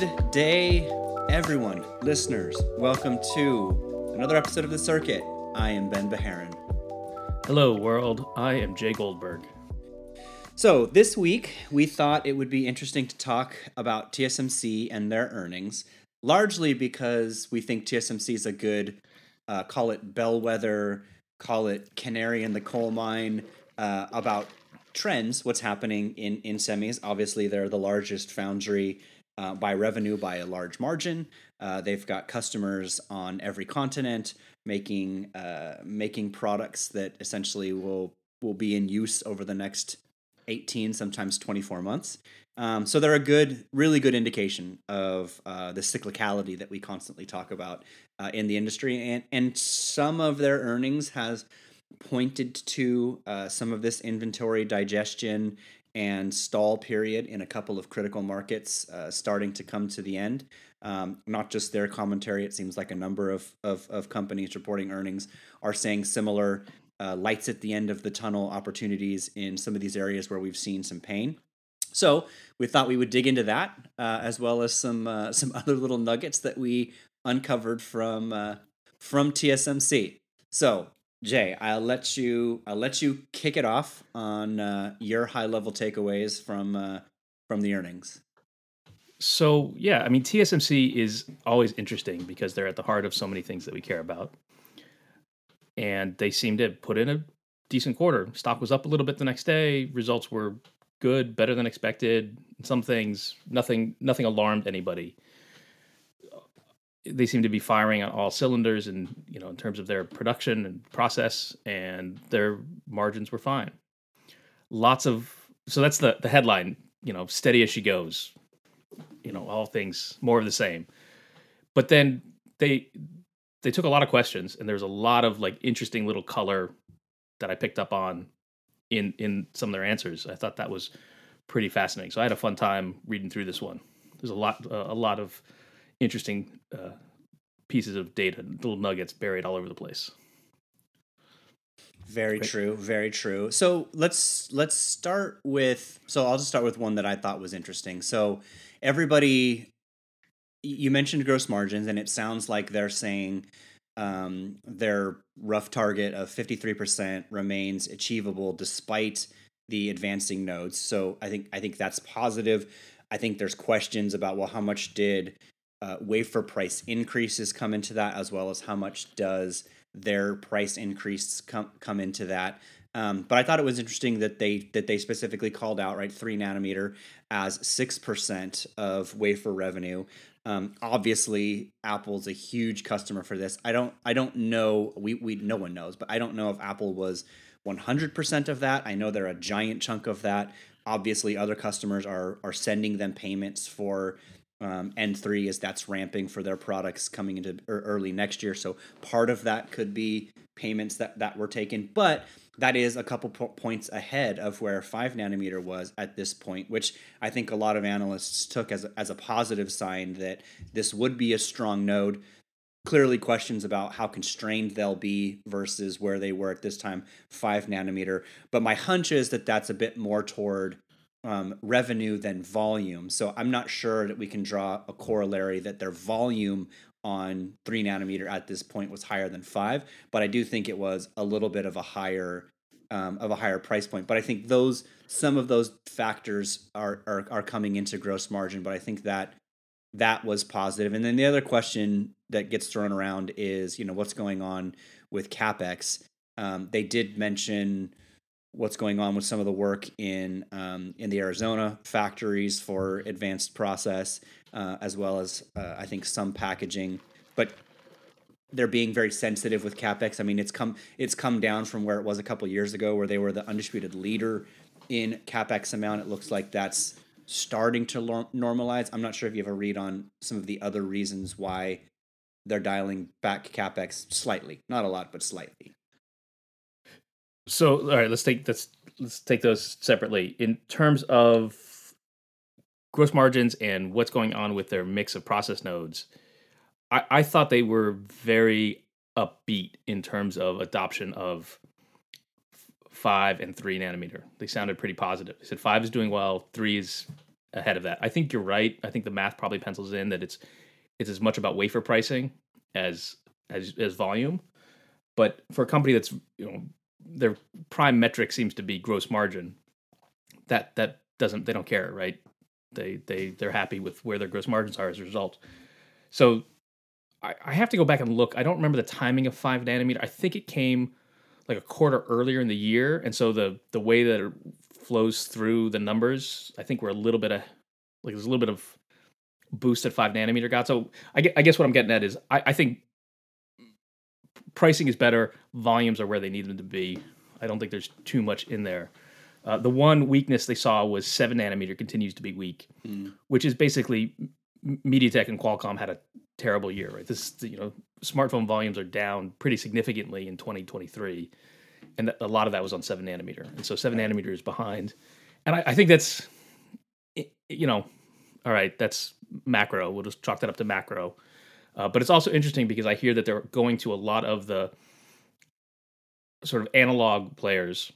Good day, everyone, listeners. Welcome to another episode of The Circuit. I am Ben Bajarin. Hello, world. I am Jay Goldberg. So, this week we thought it would be interesting to talk about TSMC and their earnings, largely because we think TSMC is a good, uh, call it bellwether, call it canary in the coal mine uh, about trends, what's happening in, in semis. Obviously, they're the largest foundry uh, by revenue by a large margin. Uh, they've got customers on every continent making uh, making products that essentially will will be in use over the next 18 sometimes 24 months um, so they're a good really good indication of uh, the cyclicality that we constantly talk about uh, in the industry and and some of their earnings has pointed to uh, some of this inventory digestion and stall period in a couple of critical markets uh, starting to come to the end. Um, not just their commentary, it seems like a number of, of, of companies reporting earnings are saying similar uh, lights at the end of the tunnel opportunities in some of these areas where we've seen some pain. So we thought we would dig into that uh, as well as some uh, some other little nuggets that we uncovered from uh, from TSMC. So Jay, I'll let you I'll let you kick it off on uh, your high level takeaways from uh, from the earnings. So yeah, I mean TSMC is always interesting because they're at the heart of so many things that we care about, and they seem to put in a decent quarter. Stock was up a little bit the next day. Results were good, better than expected. Some things, nothing, nothing alarmed anybody they seem to be firing on all cylinders and you know in terms of their production and process and their margins were fine. Lots of so that's the the headline you know steady as she goes you know all things more of the same. But then they they took a lot of questions and there's a lot of like interesting little color that i picked up on in in some of their answers. I thought that was pretty fascinating. So i had a fun time reading through this one. There's a lot uh, a lot of interesting uh, pieces of data, little nuggets buried all over the place. Very Great. true, very true. So let's let's start with so I'll just start with one that I thought was interesting. So everybody you mentioned gross margins and it sounds like they're saying um, their rough target of 53% remains achievable despite the advancing nodes. So I think I think that's positive. I think there's questions about well how much did uh, wafer price increases come into that, as well as how much does their price increase come come into that. Um, but I thought it was interesting that they that they specifically called out right three nanometer as six percent of wafer revenue. Um, obviously, Apple's a huge customer for this. I don't I don't know we we no one knows, but I don't know if Apple was one hundred percent of that. I know they're a giant chunk of that. Obviously, other customers are are sending them payments for um, N3 is that's ramping for their products coming into early next year. So part of that could be payments that, that were taken, but that is a couple po- points ahead of where five nanometer was at this point, which I think a lot of analysts took as as a positive sign that this would be a strong node. Clearly, questions about how constrained they'll be versus where they were at this time, five nanometer. But my hunch is that that's a bit more toward um, revenue than volume. So I'm not sure that we can draw a corollary that their volume on three nanometer at this point was higher than five, but I do think it was a little bit of a higher um, of a higher price point. But I think those some of those factors are, are are coming into gross margin. But I think that that was positive. And then the other question that gets thrown around is you know what's going on with capex. Um, they did mention what's going on with some of the work in um, in the Arizona factories for advanced process, uh, as well as uh, I think some packaging, but they're being very sensitive with capex. I mean, it's come it's come down from where it was a couple years ago, where they were the undisputed leader in capex amount. It looks like that's starting to normalize. I'm not sure if you have a read on some of the other reasons why they're dialing back capex slightly, not a lot, but slightly. So, all right, let's take let's let's take those separately in terms of gross margins and what's going on with their mix of process nodes. I, I thought they were very upbeat in terms of adoption of five and three nanometer. They sounded pretty positive. They said five is doing well, three is ahead of that. I think you're right. I think the math probably pencils in that it's it's as much about wafer pricing as as as volume. But for a company that's you know their prime metric seems to be gross margin, that that doesn't they don't care, right? They they they're happy with where their gross margins are as a result. So I, I have to go back and look. I don't remember the timing of five nanometer. I think it came like a quarter earlier in the year, and so the the way that it flows through the numbers, I think we're a little bit of like there's a little bit of boost at five nanometer got. So I, I guess what I'm getting at is I, I think pricing is better, volumes are where they need them to be. I don't think there's too much in there. Uh, the one weakness they saw was seven nanometer continues to be weak, mm. which is basically MediaTek and Qualcomm had a terrible year. Right, this you know smartphone volumes are down pretty significantly in 2023, and a lot of that was on seven nanometer, and so seven nanometer is behind. And I, I think that's you know, all right, that's macro. We'll just chalk that up to macro. Uh, but it's also interesting because I hear that they're going to a lot of the sort of analog players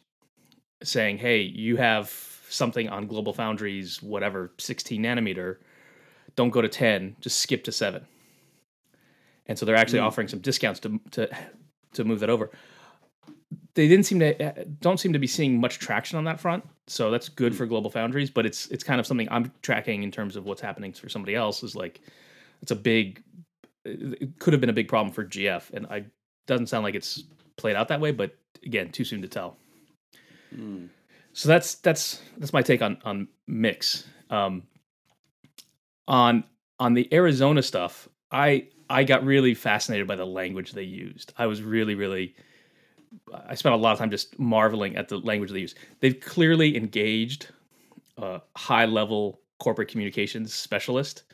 saying, hey, you have something on Global Foundries, whatever, 16 nanometer, don't go to 10, just skip to 7. And so they're actually mm. offering some discounts to, to, to move that over. They didn't seem to don't seem to be seeing much traction on that front, so that's good mm. for Global Foundries. But it's it's kind of something I'm tracking in terms of what's happening for somebody else. Is like it's a big it could have been a big problem for GF, and I doesn't sound like it's played out that way. But again, too soon to tell. Mm. So that's that's that's my take on on mix. Um, on on the Arizona stuff, I I got really fascinated by the language they used. I was really really I spent a lot of time just marveling at the language they use. They've clearly engaged a high level corporate communications specialist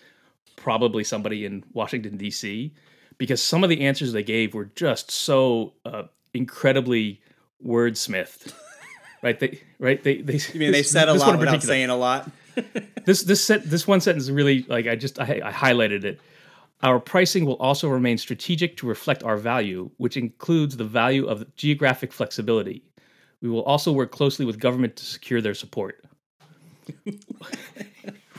probably somebody in Washington D.C. because some of the answers they gave were just so uh, incredibly wordsmithed. right? They right they they. You mean they said a lot without saying a lot? this this set this one sentence really like I just I, I highlighted it. Our pricing will also remain strategic to reflect our value, which includes the value of geographic flexibility. We will also work closely with government to secure their support.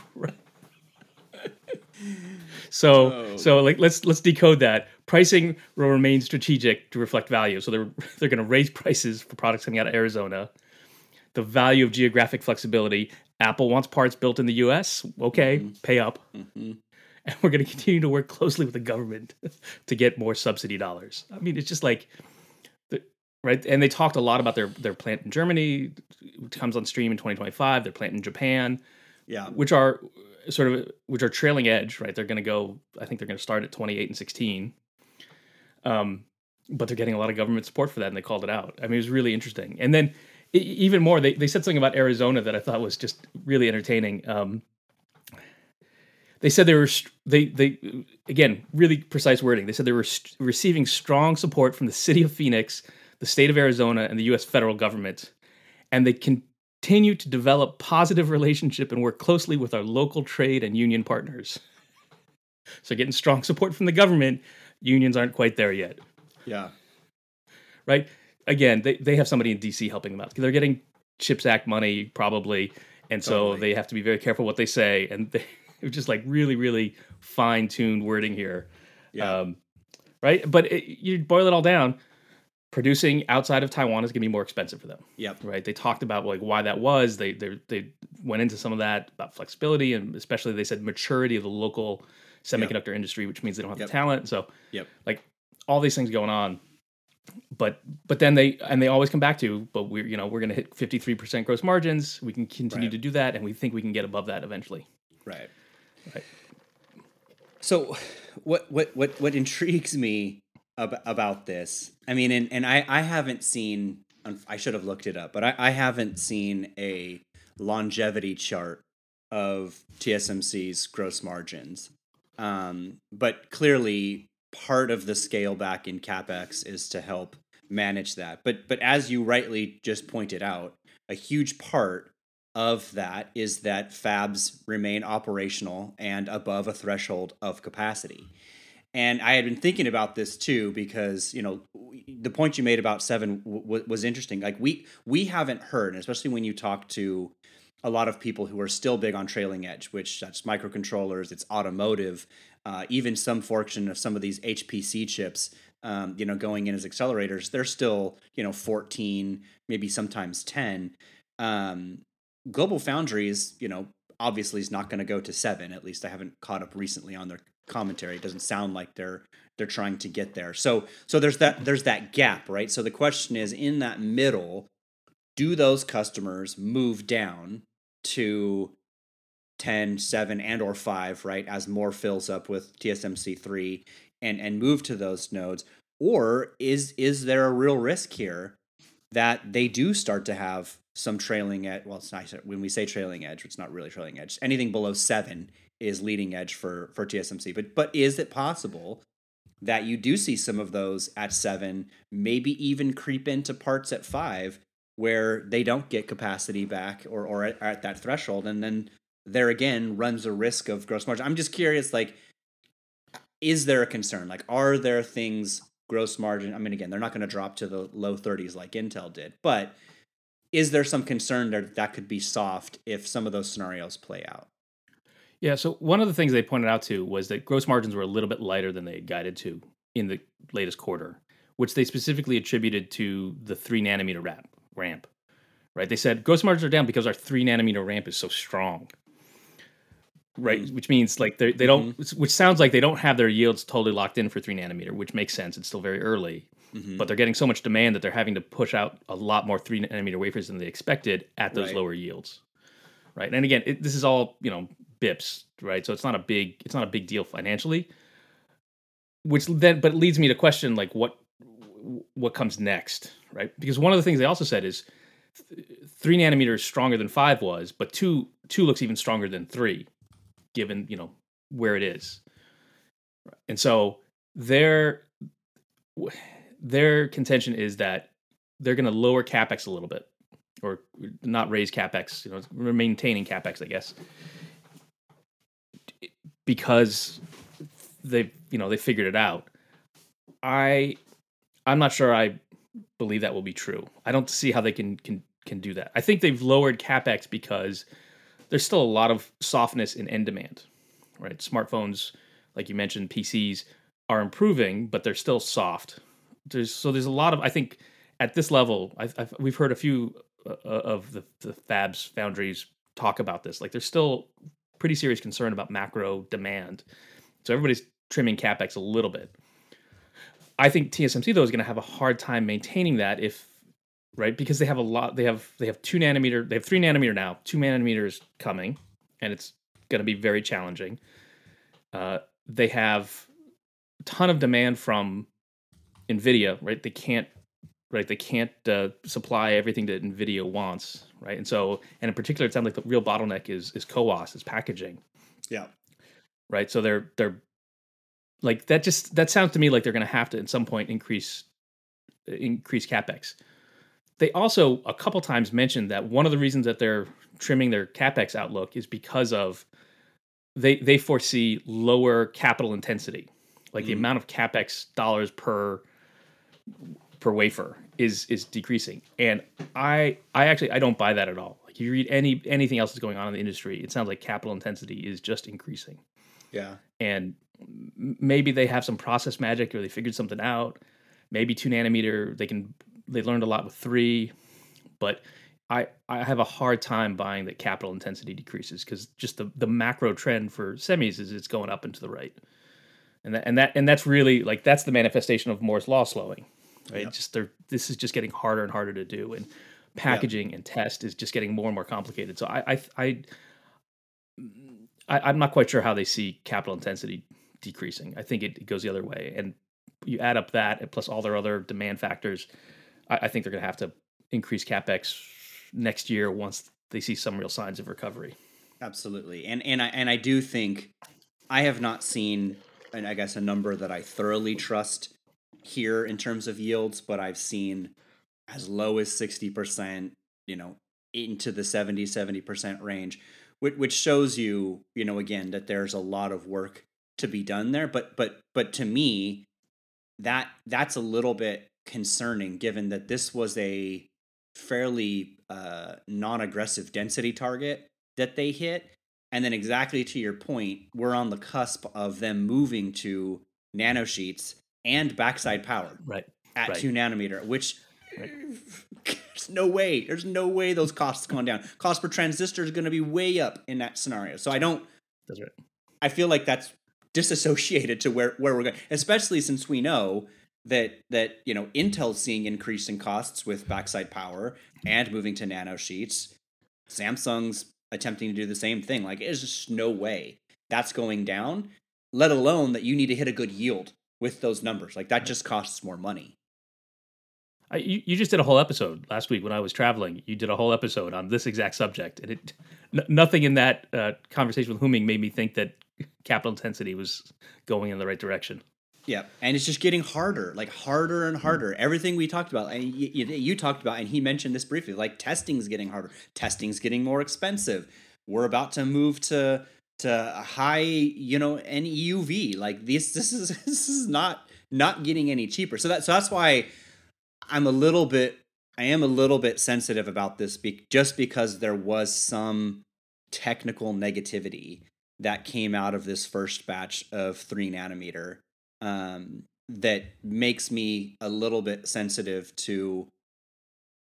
So oh. so like let's let's decode that. Pricing will remain strategic to reflect value. So they're they're going to raise prices for products coming out of Arizona. The value of geographic flexibility. Apple wants parts built in the U.S. Okay, mm-hmm. pay up. Mm-hmm. And we're going to continue to work closely with the government to get more subsidy dollars. I mean, it's just like right? And they talked a lot about their their plant in Germany, which comes on stream in 2025. Their plant in Japan, yeah, which are sort of which are trailing edge, right? They're going to go. I think they're going to start at 28 and 16. Um, but they're getting a lot of government support for that, and they called it out. I mean, it was really interesting. And then even more, they they said something about Arizona that I thought was just really entertaining. Um, they said they were they they again really precise wording. They said they were st- receiving strong support from the city of Phoenix, the state of Arizona, and the U.S. federal government, and they can continue to develop positive relationship and work closely with our local trade and union partners. So getting strong support from the government, unions aren't quite there yet. Yeah. Right? Again, they, they have somebody in DC helping them out. They're getting CHIPS Act money probably, and so totally. they have to be very careful what they say and they are just like really really fine-tuned wording here. Yeah. Um, right? But it, you boil it all down, producing outside of Taiwan is going to be more expensive for them. Yep. Right. They talked about like why that was. They they they went into some of that about flexibility and especially they said maturity of the local semiconductor yep. industry, which means they don't have yep. the talent. So yep. like all these things going on. But but then they and they always come back to but we're you know we're going to hit 53% gross margins. We can continue right. to do that and we think we can get above that eventually. Right. Right. So what what what what intrigues me ab- about this. I mean, and, and I, I haven't seen, I should have looked it up, but I, I haven't seen a longevity chart of TSMC's gross margins. Um, but clearly, part of the scale back in capex is to help manage that. But but as you rightly just pointed out, a huge part of that is that fabs remain operational and above a threshold of capacity. And I had been thinking about this too because you know the point you made about seven w- was interesting. Like we we haven't heard, especially when you talk to a lot of people who are still big on trailing edge, which that's microcontrollers, it's automotive, uh, even some fortune of some of these HPC chips, um, you know, going in as accelerators, they're still, you know, 14, maybe sometimes 10. Um, Global Foundries, you know, obviously is not going to go to seven. At least I haven't caught up recently on their commentary. It doesn't sound like they're they're trying to get there. So so there's that there's that gap, right? So the question is in that middle, do those customers move down to 10, 7 and or 5, right, as more fills up with TSMC 3 and and move to those nodes or is is there a real risk here that they do start to have some trailing edge. Well, it's nice when we say trailing edge, it's not really trailing edge. Anything below seven is leading edge for for TSMC. But but is it possible that you do see some of those at seven, maybe even creep into parts at five where they don't get capacity back or or at, at that threshold, and then there again runs a risk of gross margin. I'm just curious, like, is there a concern? Like, are there things gross margin? I mean, again, they're not going to drop to the low 30s like Intel did, but is there some concern that that could be soft if some of those scenarios play out? Yeah. So one of the things they pointed out to was that gross margins were a little bit lighter than they had guided to in the latest quarter, which they specifically attributed to the three nanometer ramp. Ramp, right? They said gross margins are down because our three nanometer ramp is so strong, right? Mm-hmm. Which means like they they don't, mm-hmm. which sounds like they don't have their yields totally locked in for three nanometer, which makes sense. It's still very early, mm-hmm. but they're getting so much demand that they're having to push out a lot more three nanometer wafers than they expected at those right. lower yields, right? And again, it, this is all you know bips, right? So it's not a big it's not a big deal financially. Which then, but leads me to question like what what comes next, right? Because one of the things they also said is three nanometers stronger than five was, but two two looks even stronger than three, given you know where it is. And so their their contention is that they're going to lower capex a little bit, or not raise capex. You know, maintaining capex, I guess, because they you know they figured it out. I I'm not sure I believe that will be true. I don't see how they can can can do that. I think they've lowered capex because there's still a lot of softness in end demand. Right? Smartphones, like you mentioned, PCs are improving, but they're still soft. There's so there's a lot of I think at this level, I've, I've, we've heard a few of the, the fabs foundries talk about this. Like there's still pretty serious concern about macro demand, so everybody's trimming capex a little bit. I think TSMC though is going to have a hard time maintaining that if right because they have a lot they have they have two nanometer they have three nanometer now two nanometers coming and it's going to be very challenging uh, they have a ton of demand from nvidia right they can't right they can't uh, supply everything that nvidia wants right and so and in particular it sounds like the real bottleneck is is CoWoS is packaging yeah right so they're they're like that just that sounds to me like they're going to have to at some point increase increase capex. They also a couple times mentioned that one of the reasons that they're trimming their capex outlook is because of they they foresee lower capital intensity. Like mm. the amount of capex dollars per per wafer is is decreasing. And I I actually I don't buy that at all. Like you read any anything else that's going on in the industry, it sounds like capital intensity is just increasing. Yeah. And maybe they have some process magic or they figured something out. Maybe two nanometer, they can they learned a lot with three, but I I have a hard time buying that capital intensity decreases because just the the macro trend for semis is it's going up and to the right, and that and that and that's really like that's the manifestation of Moore's law slowing, right? Yep. Just they're this is just getting harder and harder to do, and packaging yep. and test is just getting more and more complicated. So I I I. I, am not quite sure how they see capital intensity decreasing. I think it, it, goes the other way. And you add up that plus all their other demand factors, I, I think they're going to have to increase capex next year once they see some real signs of recovery. Absolutely, and and I and I do think I have not seen, and I guess a number that I thoroughly trust here in terms of yields, but I've seen as low as sixty percent, you know, into the 70 70 percent range, which, which shows you, you know, again that there's a lot of work to be done there. But but but to me that that's a little bit concerning given that this was a fairly uh, non-aggressive density target that they hit, and then exactly to your point, we're on the cusp of them moving to nanosheets and backside power right at right. two nanometer, which there's no way, there's no way those costs going down. Cost per transistor is going to be way up in that scenario. So I don't. That's right. I feel like that's disassociated to where where we're going, especially since we know that that you know Intel's seeing increasing costs with backside power and moving to nano sheets. Samsung's attempting to do the same thing. Like there's just no way that's going down. Let alone that you need to hit a good yield with those numbers. Like that just costs more money. I, you, you just did a whole episode last week when I was traveling. You did a whole episode on this exact subject, and it n- nothing in that uh, conversation with Huming made me think that capital intensity was going in the right direction. Yeah, and it's just getting harder, like harder and harder. Everything we talked about, and you, you, you talked about, and he mentioned this briefly. Like testing's getting harder. Testing's getting more expensive. We're about to move to to high, you know, and EUV. Like this, this is this is not not getting any cheaper. So that so that's why I'm a little bit, I am a little bit sensitive about this, be, just because there was some technical negativity that came out of this first batch of three nanometer um, that makes me a little bit sensitive to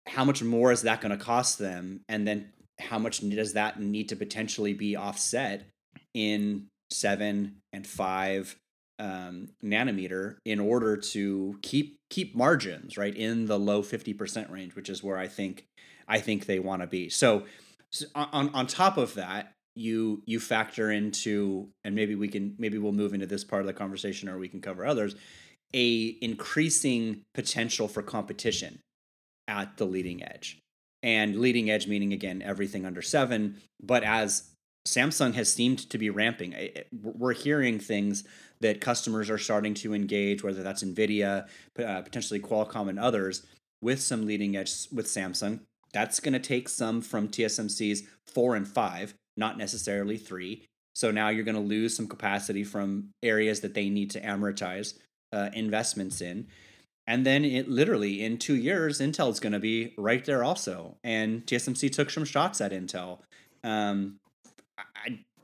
how much more is that going to cost them, and then how much does that need to potentially be offset in seven and five um, nanometer in order to keep keep margins right in the low 50% range which is where i think i think they want to be. So, so on on top of that you you factor into and maybe we can maybe we'll move into this part of the conversation or we can cover others a increasing potential for competition at the leading edge. And leading edge meaning again everything under 7 but as Samsung has seemed to be ramping we're hearing things that customers are starting to engage whether that's Nvidia uh, potentially Qualcomm and others with some leading edge with Samsung that's going to take some from TSMC's 4 and 5 not necessarily three. So now you're going to lose some capacity from areas that they need to amortize uh, investments in. And then it literally in two years, Intel's going to be right there also. And TSMC took some shots at Intel. Um,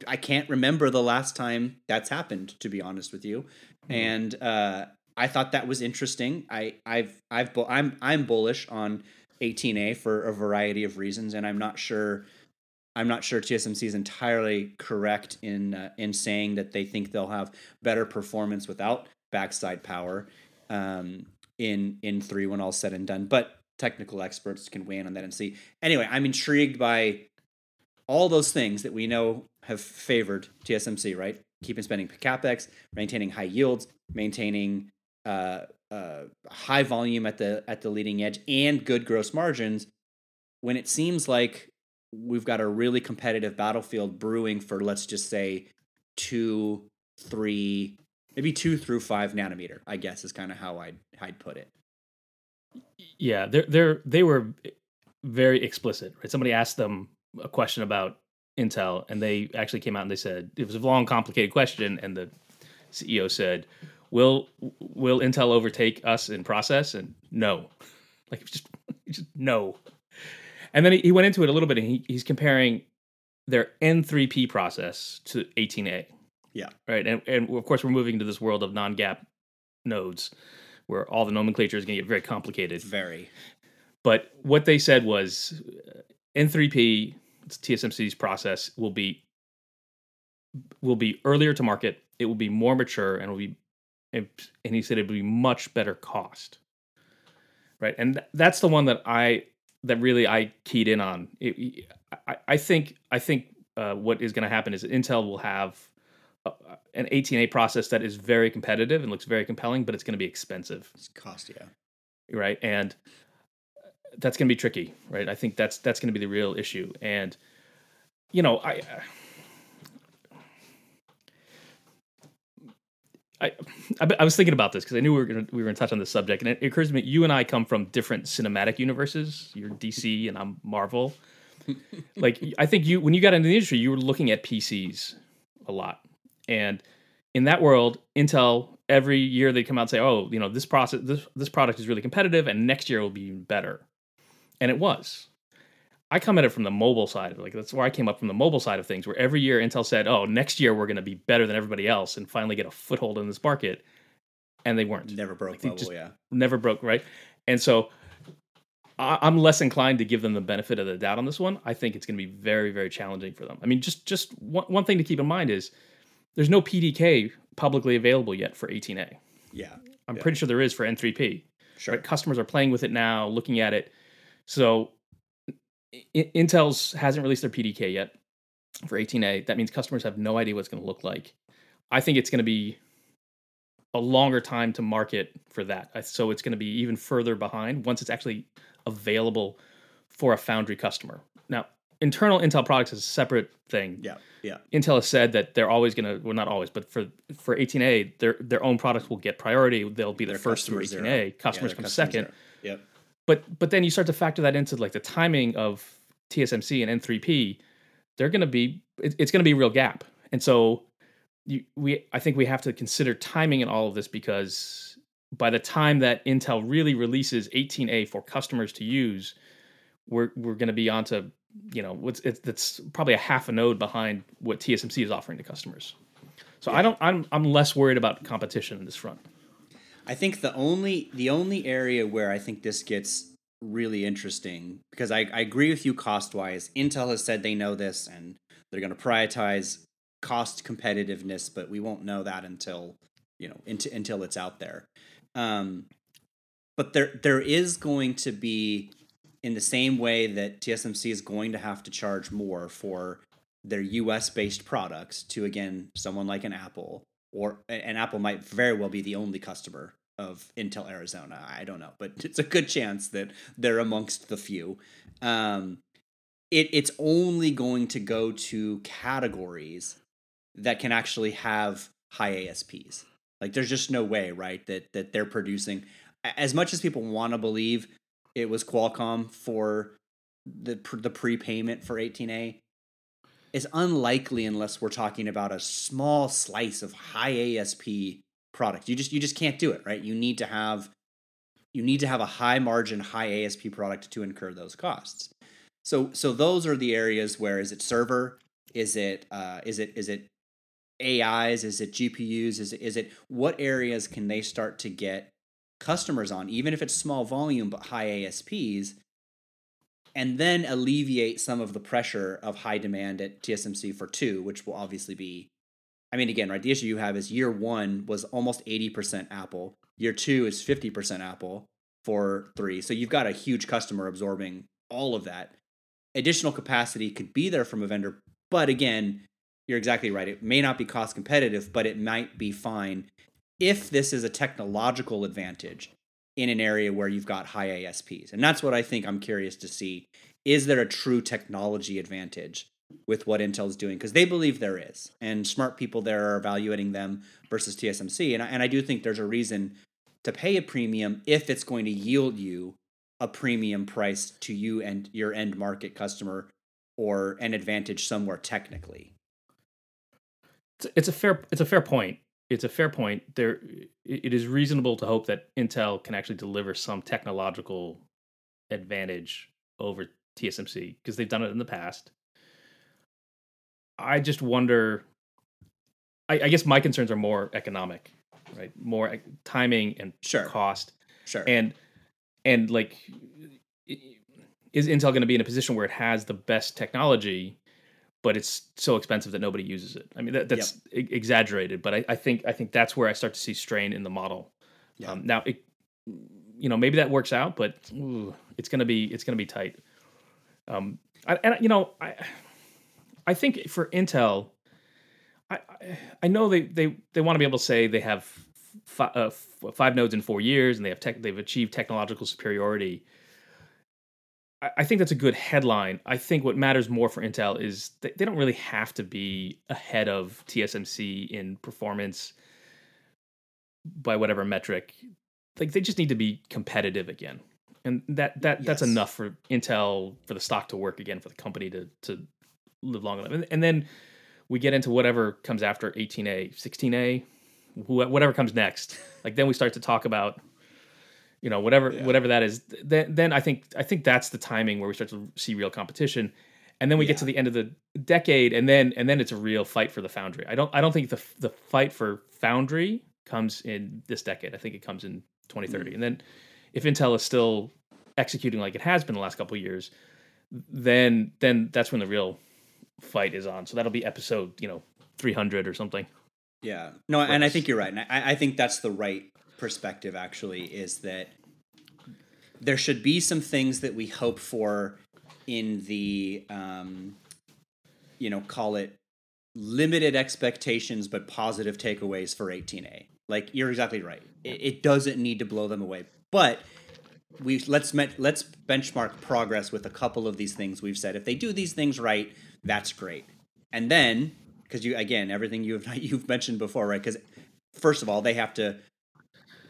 I, can't remember the last time that's happened, to be honest with you. Mm-hmm. And uh, I thought that was interesting. I, I've, I've, I'm, I'm bullish on 18A for a variety of reasons, and I'm not sure I'm not sure TSMC is entirely correct in uh, in saying that they think they'll have better performance without backside power um, in in three when all said and done. But technical experts can weigh in on that and see. Anyway, I'm intrigued by all those things that we know have favored TSMC. Right, keeping spending capex, maintaining high yields, maintaining uh, uh, high volume at the at the leading edge, and good gross margins. When it seems like we've got a really competitive battlefield brewing for let's just say two, three, maybe two through five nanometer. I guess is kind of how I'd I'd put it. Yeah, they're they're they were very explicit. Right, somebody asked them a question about Intel, and they actually came out and they said it was a long, complicated question, and the CEO said, "Will will Intel overtake us in process?" And no, like just just no. And then he went into it a little bit, and he, he's comparing their N3P process to 18A. Yeah. Right. And, and of course, we're moving into this world of non gap nodes where all the nomenclature is going to get very complicated. Very. But what they said was uh, N3P, TSMC's process, will be will be earlier to market. It will be more mature, and will be, and he said it will be much better cost. Right, and that's the one that I that really I keyed in on. It, I, I, think I think uh, what is going to happen is Intel will have a, an 18A process that is very competitive and looks very compelling, but it's going to be expensive. It's cost, yeah. Right, and that's going to be tricky. Right, I think that's that's going to be the real issue. And you know, I. I, I was thinking about this because I knew we were gonna we were gonna touch on this subject, and it, occurs to me you and I come from different cinematic universes. You're DC and I'm Marvel. like I think you when you got into the industry, you were looking at PCs a lot, and in that world, Intel every year they come out and say, "Oh, you know this process this this product is really competitive, and next year will be even better." And it was. I come at it from the mobile side. Like that's where I came up from the mobile side of things, where every year Intel said, "Oh, next year we're going to be better than everybody else and finally get a foothold in this market," and they weren't. Never broke Like, just- yeah. Never broke, right? And so I, I'm less inclined to give them the benefit of the doubt on this one. I think it's going to be very, very challenging for them. I mean, just just one, one thing to keep in mind is there's no PDK publicly available yet for 18A. Yeah. I'm Yeah. pretty sure there is for N3P. Sure. Right? Customers are playing with it now, looking at it. So I- Intel's hasn't released their PDK yet for 18A. That means customers have no idea what it's going to look like. I think it's going to be a longer time to market for that. So it's going to be even further behind once it's actually available for a foundry customer. Now, internal Intel products is a separate thing. Yeah. Yeah. Intel has said that they're always going to, well, not always, but for for 18A, their their own products will get priority. They'll be the Their first through customer 18A. zero. Customers Yeah, come second. zero. Yep. But but then you start to factor that into like the timing of TSMC and N3P. They're going to be it, it's going to be a real gap, and so you, we I think we have to consider timing in all of this because by the time that Intel really releases 18A for customers to use, we're we're going to be onto you know what's it's, it's probably a half a node behind what TSMC is offering to customers. So I don't I'm I'm less worried about competition in this front. I think the only the only area where I think this gets really interesting because I, I agree with you cost wise. Intel has said they know this and they're going to prioritize cost competitiveness, but we won't know that until you know until until it's out there. Um, but there there is going to be in the same way that TSMC is going to have to charge more for their US based products to again someone like an Apple or and Apple might very well be the only customer of Intel Arizona. I don't know, but it's a good chance that they're amongst the few. Um, it it's only going to go to categories that can actually have high ASPs. Like there's just no way, right, that that they're producing as much as people want to believe it was Qualcomm for the the prepayment for 18A is unlikely unless we're talking about a small slice of high ASP product. You just you just can't do it, right? You need to have you need to have a high margin, high ASP product to incur those costs. So so those are the areas where is it server? Is it uh, is it is it AIs? Is it GPUs? Is it is it what areas can they start to get customers on, even if it's small volume but high ASPs, and then alleviate some of the pressure of high demand at TSMC for two, which will obviously be. I mean, again, right? The issue you have is year one was almost eighty percent Apple. Year two is fifty percent Apple for three. So you've got a huge customer absorbing all of that. Additional capacity could be there from a vendor, but again, you're exactly right. It may not be cost competitive, but it might be fine if this is a technological advantage in an area where you've got high ASPs. And that's what I think I'm curious to see. Is there a true technology advantage with what Intel's doing? Because they believe there is. And smart people there are evaluating them versus TSMC. And I, and I do think there's a reason to pay a premium if it's going to yield you a premium price to you and your end market customer or an advantage somewhere technically. it's, it's a fair it's a fair point. It's a fair point. There, it is reasonable to hope that Intel can actually deliver some technological advantage over TSMC because they've done it in the past. I just wonder. I, I guess my concerns are more economic, right? More timing and Sure. cost, Sure. and and like, is Intel going to be in a position where it has the best technology, but it's so expensive that nobody uses it? I mean, that, that's e- exaggerated, but I, I think I think that's where I start to see strain in the model. Yeah. Um, now, it, you know, maybe that works out, but ooh, it's gonna be it's gonna be tight. Um, I, and you know, I I think for Intel, I I, know they they they want to be able to say they have fi- uh, f- five nodes in four years and they have tech, they've achieved technological superiority. I, think that's a good headline. I think what matters more for Intel is they, they don't really have to be ahead of TSMC in performance by whatever metric. Like they just need to be competitive again. And that that that's enough for Intel for the stock to work again for the company to to live long enough. And, and then we get into whatever comes after 18A, 16A, whatever comes next. Like then we start to talk about you know whatever Yeah. whatever that is then then i think i think that's the timing where we start to see real competition. And then we get to the end of the decade and then and then it's a real fight for the foundry. I don't i don't think the the fight for foundry comes in this decade. I think it comes in 2030 mm. and then if intel is still executing like it has been the last couple of years then then that's when the real fight is on. So that'll be episode you know 300 or something. Yeah. No, and I think you're right. And I, I think that's the right perspective, actually, is that there should be some things that we hope for in the, um, you know, call it limited expectations but positive takeaways for 18A. Like, you're exactly right. It, it doesn't need to blow them away. But we let's met, let's benchmark progress with a couple of these things we've said. If they do these things right, that's great. And then because you again everything you've you've mentioned before, right? Because first of all, they have to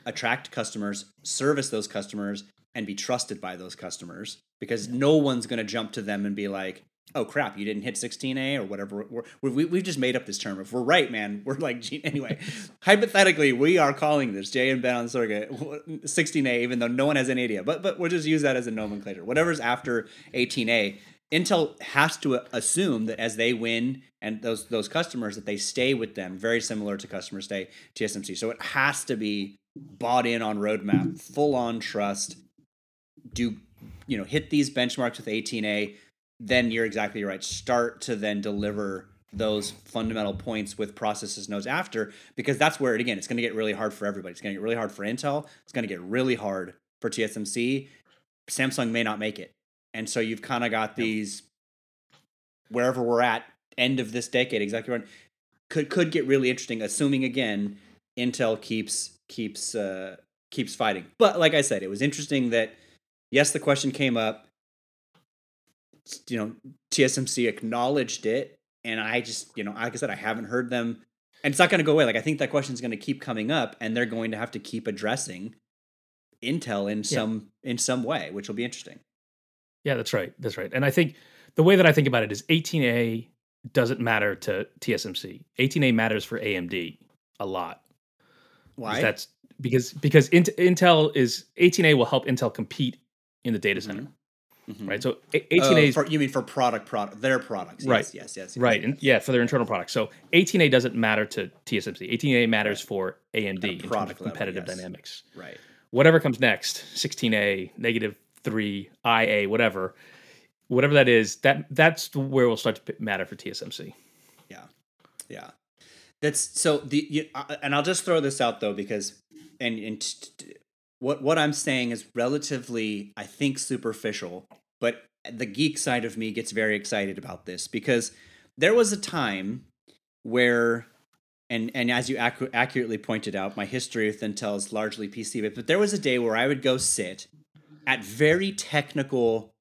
attract customers, service those customers, and be trusted by those customers. Because no one's going to jump to them and be like, "Oh crap, you didn't hit 16A or whatever." We're, we we've just made up this term. If we're right, man, we're like anyway. hypothetically, we are calling this Jay and Ben on Circuit 16A, even though no one has any idea. But but we'll just use that as a nomenclature. Whatever's after 18A, Intel has to assume that as they win and those those customers that they stay with them, very similar to customer stay TSMC. So it has to be bought in on roadmap, full on trust. Do you know hit these benchmarks with 18A? Then you're exactly right. Start to then deliver those fundamental points with processes nodes after because that's where it again it's going to get really hard for everybody. It's going to get really hard for Intel. It's going to get really hard for TSMC. Samsung may not make it. And so you've kind of got these wherever we're at end of this decade exactly right could could get really interesting assuming again Intel keeps keeps uh keeps fighting. But like I said it was interesting that yes the question came up you know TSMC acknowledged it and I just you know like I said I haven't heard them and it's not going to go away like I think that question is going to keep coming up and they're going to have to keep addressing Intel in some in some way which will be interesting. Yeah, that's right. That's right. And I think the way that I think about it is 18A doesn't matter to TSMC. 18A matters for AMD a lot. Why? That's because because Intel is 18A will help Intel compete in the data center, Mhm. right? So Oh, 18A is for, you mean for product product their products? Right. Yes, yes, yes. right, and yeah, for their internal products. So 18A doesn't matter to TSMC. 18A matters for AMD in terms product of level, competitive yes. dynamics. Right. Whatever comes next, 16A, negative three, IA, whatever, whatever that is, that that's where it will start to matter for TSMC. Yeah. Yeah. That's so the you, uh, and I'll just throw this out though because and and t- t- what what I'm saying is relatively I think superficial, but the geek side of me gets very excited about this because there was a time where and and as you accu- accurately pointed out, my history with Intel is largely PC, but, but there was a day where I would go sit at very technical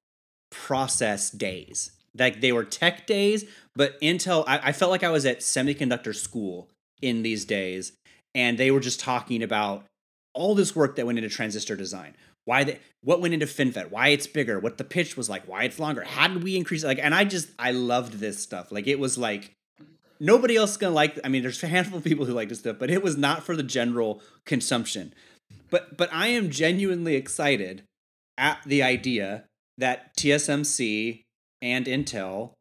process days. Like they were tech days, but Intel, I, I felt like I was at semiconductor school in these days, and they were just talking about all this work that went into transistor design. Why they, what went into FinFET, why it's bigger, what the pitch was like, why it's longer, how did we increase it? Like, and I just I loved this stuff. Like it was like nobody else is gonna like. I mean, there's a handful of people who like this stuff, but it was not for the general consumption. But but I am genuinely excited at the idea that TSMC and Intel,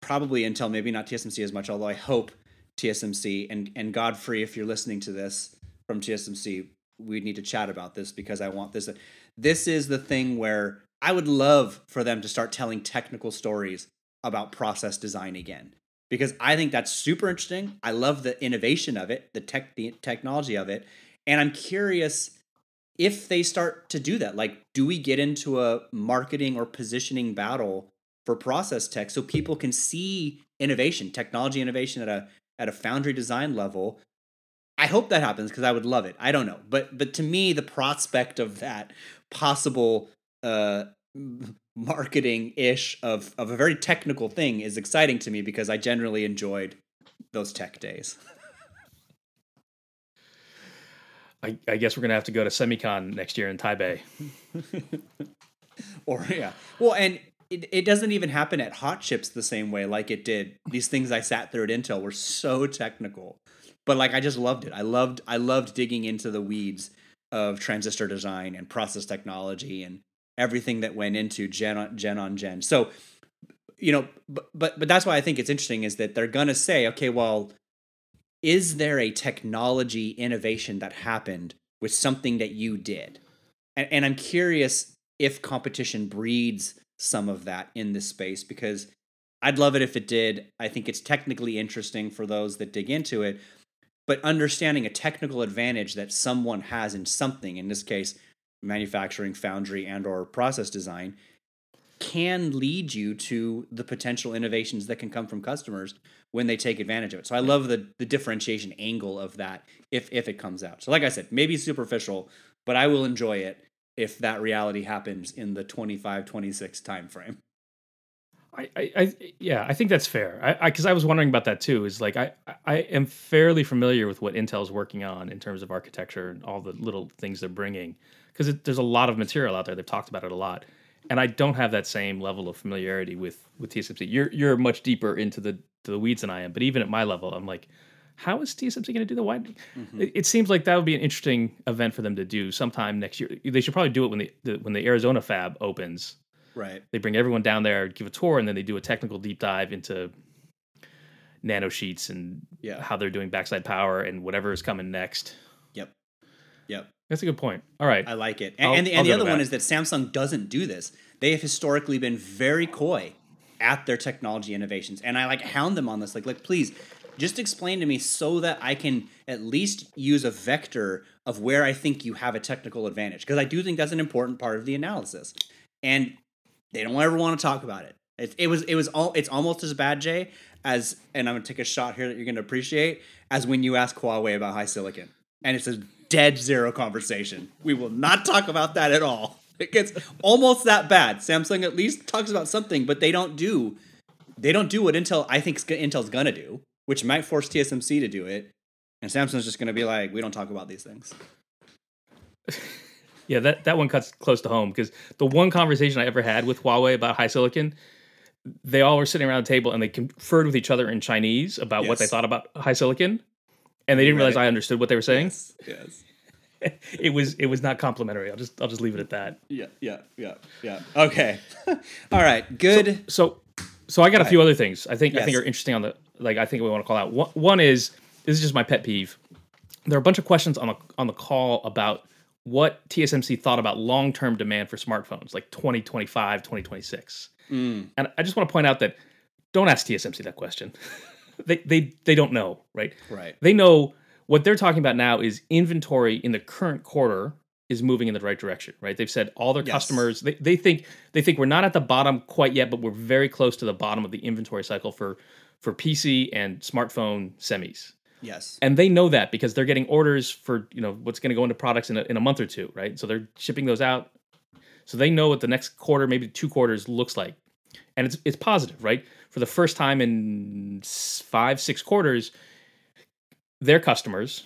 probably Intel, maybe not TSMC as much, although I hope TSMC and and Godfrey, if you're listening to this from TSMC, we need to chat about this because I want this. This is the thing where I would love for them to start telling technical stories about process design again because I think that's super interesting. I love the innovation of it, the tech, the technology of it, and I'm curious if they start to do that. Like, do we get into a marketing or positioning battle for process tech so people can see innovation, technology innovation at a at a foundry design level? I hope that happens because I would love it. I don't know, but but to me, the prospect of that possible uh, marketing ish of of a very technical thing is exciting to me because I generally enjoyed those tech days. I, I guess we're gonna have to go to Semicon next year in Taipei. or yeah, well, and it, it doesn't even happen at hot chips the same way like it did. These things I sat through at Intel were so technical, but like I just loved it. I loved I loved digging into the weeds of transistor design and process technology and everything that went into gen on gen on gen. So, you know, but but, but that's why I think it's interesting is that they're gonna say, okay, well, is there a technology innovation that happened with something that you did? And, and I'm curious if competition breeds some of that in this space because I'd love it if it did. I think it's technically interesting for those that dig into it, but understanding a technical advantage that someone has in something, in this case, manufacturing, foundry, and or process design, can lead you to the potential innovations that can come from customers when they take advantage of it. So I love the the differentiation angle of that if if it comes out. So like I said, maybe superficial, but I will enjoy it if that reality happens in the 25 26 timeframe. I, I, I, yeah, I think that's fair. I, because I, I, was wondering about that too. Is like I, I am fairly familiar with what Intel's working on in terms of architecture and all the little things they're bringing, because there's a lot of material out there. They've talked about it a lot, and I don't have that same level of familiarity with with TSMC. You're you're much deeper into the the weeds than I am, but even at my level, I'm like, how is TSMC going to do the wide? Mm-hmm. It, it, seems like that would be an interesting event for them to do sometime next year. They should probably do it when the, the when the Arizona fab opens Right. They bring everyone down there, give a tour, and then they do a technical deep dive into nano sheets and yeah. how they're doing backside power and whatever is coming next. Yep. Yep. That's a good point. All right. I like it. And, and the, and the other one is that Samsung doesn't do this. They have historically been very coy at their technology innovations. And I like hound them on this. Like, like, please just explain to me so that I can at least use a vector of where I think you have a technical advantage. Because I do think that's an important part of the analysis. And they don't ever want to talk about it. It, it was it was all it's almost as bad, Jay, as and I'm gonna take a shot here that you're gonna appreciate as when you ask Huawei about HiSilicon. and it's a dead zero conversation. We will not talk about that at all. It gets almost that bad. Samsung at least talks about something, but they don't do they don't do what Intel I think Intel's gonna do, which might force TSMC to do it, and Samsung's just gonna be like, we don't talk about these things. Yeah, that, that one cuts close to home because the one conversation I ever had with Huawei about HiSilicon, they all were sitting around the table and they conferred with each other in Chinese about yes. what they thought about HiSilicon. and they didn't right. realize I understood what they were saying. Yes. yes. it was it was not complimentary. I'll just I'll just leave it at that. Yeah, yeah, yeah, yeah. Okay. all right. Good. So so, so I got a few other things I think yes. I think are interesting on the like I think we want to call out. One, one is this is just my pet peeve. There are a bunch of questions on the on the call about what TSMC thought about long term demand for smartphones, like 2025, 2026. Mm. And I just want to point out that don't ask TSMC that question. they, they, they don't know, right? Right. They know what they're talking about now is inventory in the current quarter is moving in the right direction, right? They've said all their yes. customers they, they think they think we're not at the bottom quite yet, but we're very close to the bottom of the inventory cycle for for PC and smartphone semis. Yes. And they know that because they're getting orders for, you know, what's going to go into products in a, in a month or two, right? So they're shipping those out. So they know what the next quarter, maybe two quarters looks like. And it's it's positive, right? For the first time in 5 6 quarters, their customers,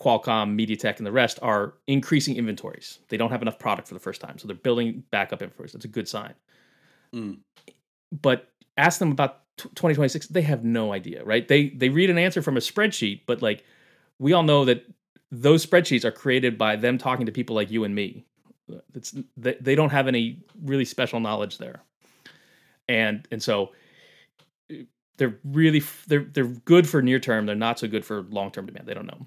Qualcomm, MediaTek, and the rest are increasing inventories. They don't have enough product for the first time, so they're building backup inventories. That's a good sign. Mm. But ask them about 2026 they have no idea right? They they read an answer from a spreadsheet but like we all know that those spreadsheets are created by them talking to people like you and me. It's they, they don't have any really special knowledge there. And and so they're really they're they're good for near term they're not so good for long term demand they don't know.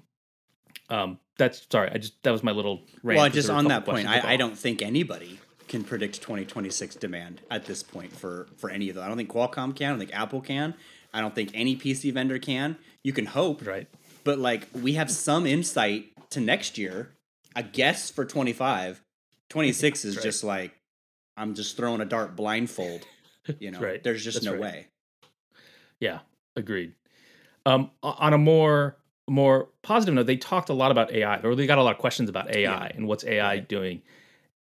Um that's sorry i just that was my little rant well just on that point I, I don't think anybody can predict 2026 demand at this point for for any of them. I don't think Qualcomm can. I don't think Apple can. I don't think any PC vendor can. You can hope, right? But like we have some insight to next year. I guess for 25, 26 is right. just like I'm just throwing a dart blindfold. You know, right. there's just That's no right. way. Yeah, agreed. Um, on a more more positive note, they talked a lot about AI, or they got a lot of questions about AI yeah. and what's AI doing.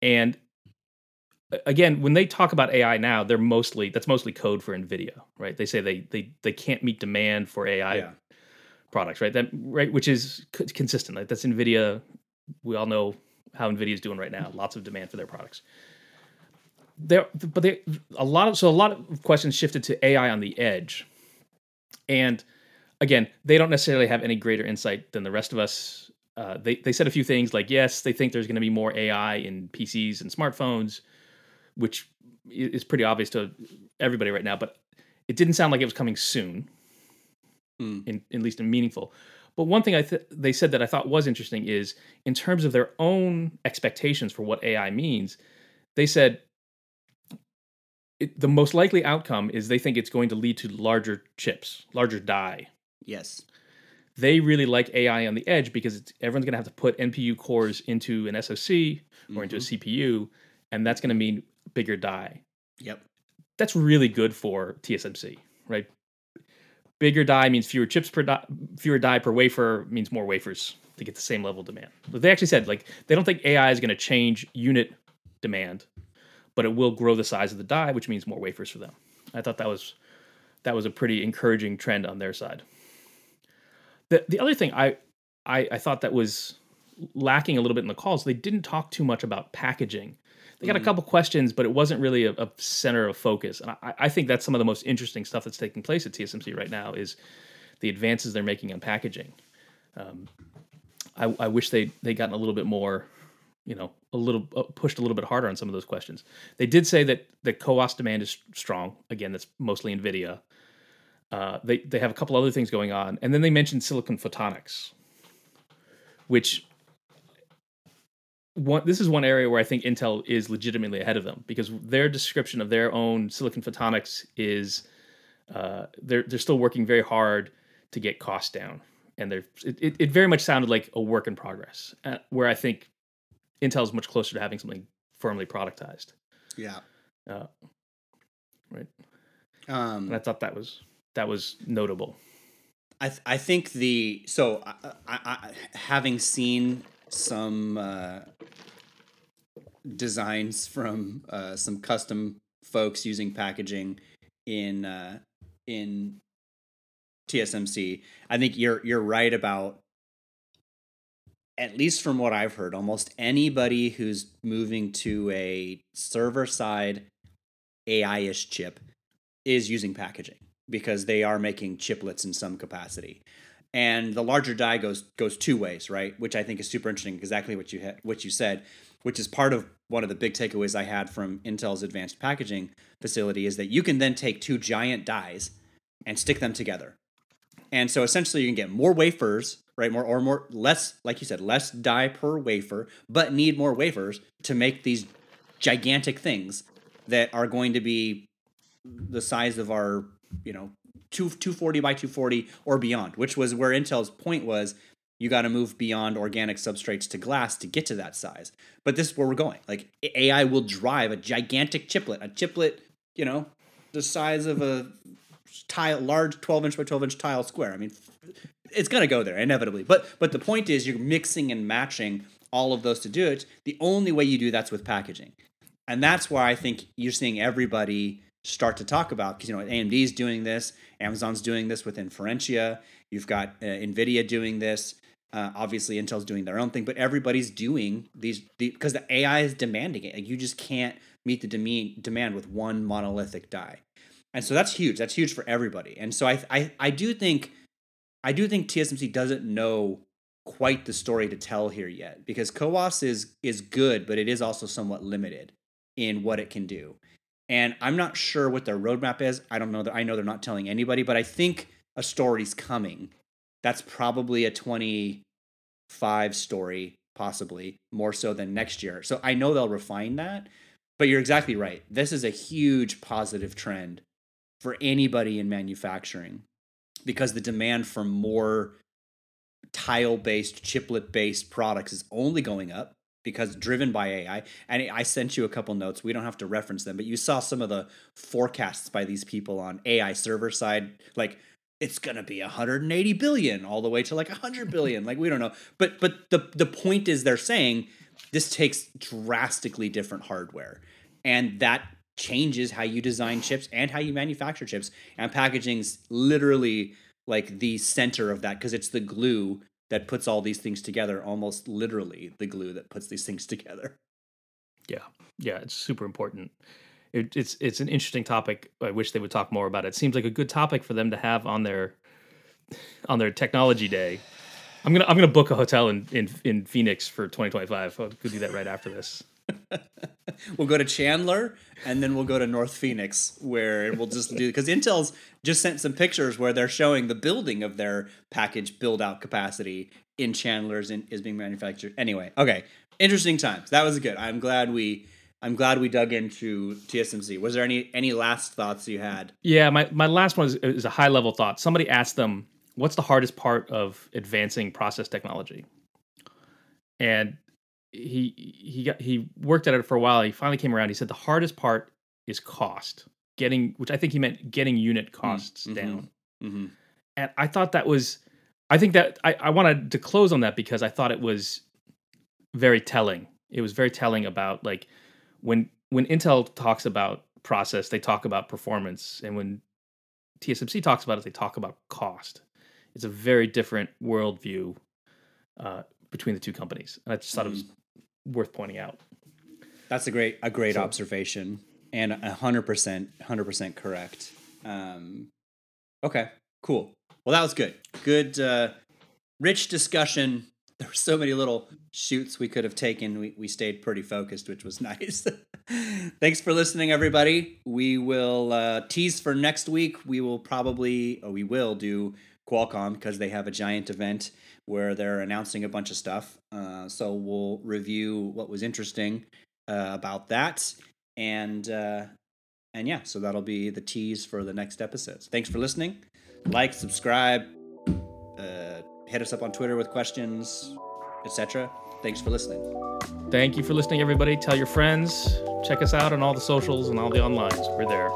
And again, when they talk about AI now, they're mostly that's mostly code for NVIDIA, right? They say they they they can't meet demand for AI yeah. products, right? That right, which is c- consistent. Like that's NVIDIA. We all know how NVIDIA is doing right now. Lots of demand for their products. There, but they a lot of so a lot of questions shifted to AI on the edge, and again, they don't necessarily have any greater insight than the rest of us uh, they they said a few things like yes, they think there's going to be more AI in PCs and smartphones, which is pretty obvious to everybody right now. But it didn't sound like it was coming soon, Mm. in at least in meaningful. But one thing I th- they said that I thought was interesting is in terms of their own expectations for what AI means, they said it, the most likely outcome is they think it's going to lead to larger chips, larger die. Yes. They really like AI on the edge because it's, everyone's going to have to put NPU cores into an SoC or into a Mhm. CPU, and that's going to mean bigger die. Yep. That's really good for TSMC, right? Bigger die means fewer chips per die, fewer die per wafer means more wafers to get the same level of demand. But they actually said like they don't think AI is going to change unit demand, but it will grow the size of the die, which means more wafers for them. I thought that was that was a pretty encouraging trend on their side. The the other thing I I, I thought that was lacking a little bit in the calls, they didn't talk too much about packaging. They got a Mhm. couple questions, but it wasn't really a, a center of focus. And I, I think that's some of the most interesting stuff that's taking place at TSMC right now is the advances they're making on packaging. Um, I, I wish they they gotten a little bit more, you know, a little uh, pushed a little bit harder on some of those questions. They did say that the CoWoS demand is strong. Again, that's mostly Nvidia. Uh, they they have a couple other things going on, and then they mentioned silicon photonics, which one this is one area where I think Intel is legitimately ahead of them because their description of their own silicon photonics is uh, they're they're still working very hard to get costs down, and they're it, it, very much sounded like a work in progress, uh, where I think Intel is much closer to having something firmly productized. Yeah. Uh, right, Um, and I thought that was that was notable. I th- I think the so I, I, I having seen some uh, designs from uh, some custom folks using packaging in uh, in TSMC, I think you're you're right about at least from what I've heard, almost anybody who's moving to a server side AI-ish chip is using packaging because they are making chiplets in some capacity. And the larger die goes goes two ways, right? Which I think is super interesting. Exactly what you ha- what you said, which is part of one of the big takeaways I had from Intel's advanced packaging facility is that you can then take two giant dies and stick them together. And so essentially you can get more wafers, right? More or more less, like you said, less die per wafer, but need more wafers to make these gigantic things that are going to be the size of our, you know, two, 240 by 240 or beyond, which was where Intel's point was you got to move beyond organic substrates to glass to get to that size. But this is where we're going. Like AI will drive a gigantic chiplet, a chiplet, you know, the size of a tile, large 12 inch by 12 inch tile square. I mean, it's going to go there inevitably. But but the point is you're mixing and matching all of those to do it. The only way you do that's with packaging. And that's why I think you're seeing everybody start to talk about because you know AMD's doing this, Amazon's doing this with Inferentia. You've got uh, Nvidia doing this. Uh, obviously, Intel's doing their own thing, but everybody's doing these because the AI is demanding it. Like you just can't meet the deme- demand with one monolithic die, and so that's huge. That's huge for everybody. And so I I, I do think I do think TSMC doesn't know quite the story to tell here yet because CoWoS is is good, but it is also somewhat limited in what it can do. And I'm not sure what their roadmap is. I don't know that I know they're not telling anybody, but I think a story's coming. That's probably a 25 story, possibly more so than next year. So I know they'll refine that. But you're exactly right. This is a huge positive trend for anybody in manufacturing because the demand for more tile based, chiplet based products is only going up because driven by AI. And I sent you a couple notes. We don't have to reference them, but you saw some of the forecasts by these people on AI server side. Like it's gonna be 180 billion all the way to like 100 billion. like we don't know. But but the the point is they're saying this takes drastically different hardware, and that changes how you design chips and how you manufacture chips. And packaging's literally like the center of that because it's the glue that puts all these things together almost literally the glue that puts these things together Yeah, yeah, it's super important. It, it's it's an interesting topic. I wish they would talk more about it. It seems like a good topic for them to have on their on their technology day. I'm gonna I'm gonna book a hotel in in, in Phoenix for 2025. I'll go do that right after this. we'll go to Chandler and then we'll go to North Phoenix where we'll just do because Intel's just sent some pictures where they're showing the building of their package build out capacity in Chandler's in, is being manufactured. Anyway, okay, interesting times. That was good. I'm glad we I'm glad we dug into TSMC. Was there any any last thoughts you had? Yeah, my my last one is, is a high level thought. Somebody asked them, "What's the hardest part of advancing process technology?" And he he got he worked at it for a while. He finally came around. He said the hardest part is cost, getting which I think he meant getting unit mm, costs mm-hmm. down. Mm-hmm. And I thought that was, I think that I, I wanted to close on that because I thought it was very telling. It was very telling about like when when Intel talks about process, they talk about performance, and when TSMC talks about it, they talk about cost. It's a very different worldview uh, between the two companies. And I just thought mm-hmm. it was worth pointing out. That's a great a great so, observation and a hundred percent hundred percent correct. Um, okay, cool. Well, that was good. Good, uh, rich discussion. There were so many little shoots we could have taken. We we stayed pretty focused, which was nice. Thanks for listening, everybody. We will uh, tease for next week. We will probably, or we will do Qualcomm because they have a giant event where they're announcing a bunch of stuff. Uh, so we'll review what was interesting uh, about that, and uh, and yeah, so that'll be the tease for the next episodes. Thanks for listening. Like, subscribe, uh, hit us up on Twitter with questions, etc. Thanks for listening. Thank you for listening, everybody. Tell your friends. Check us out on all the socials and all the onlines. We're there.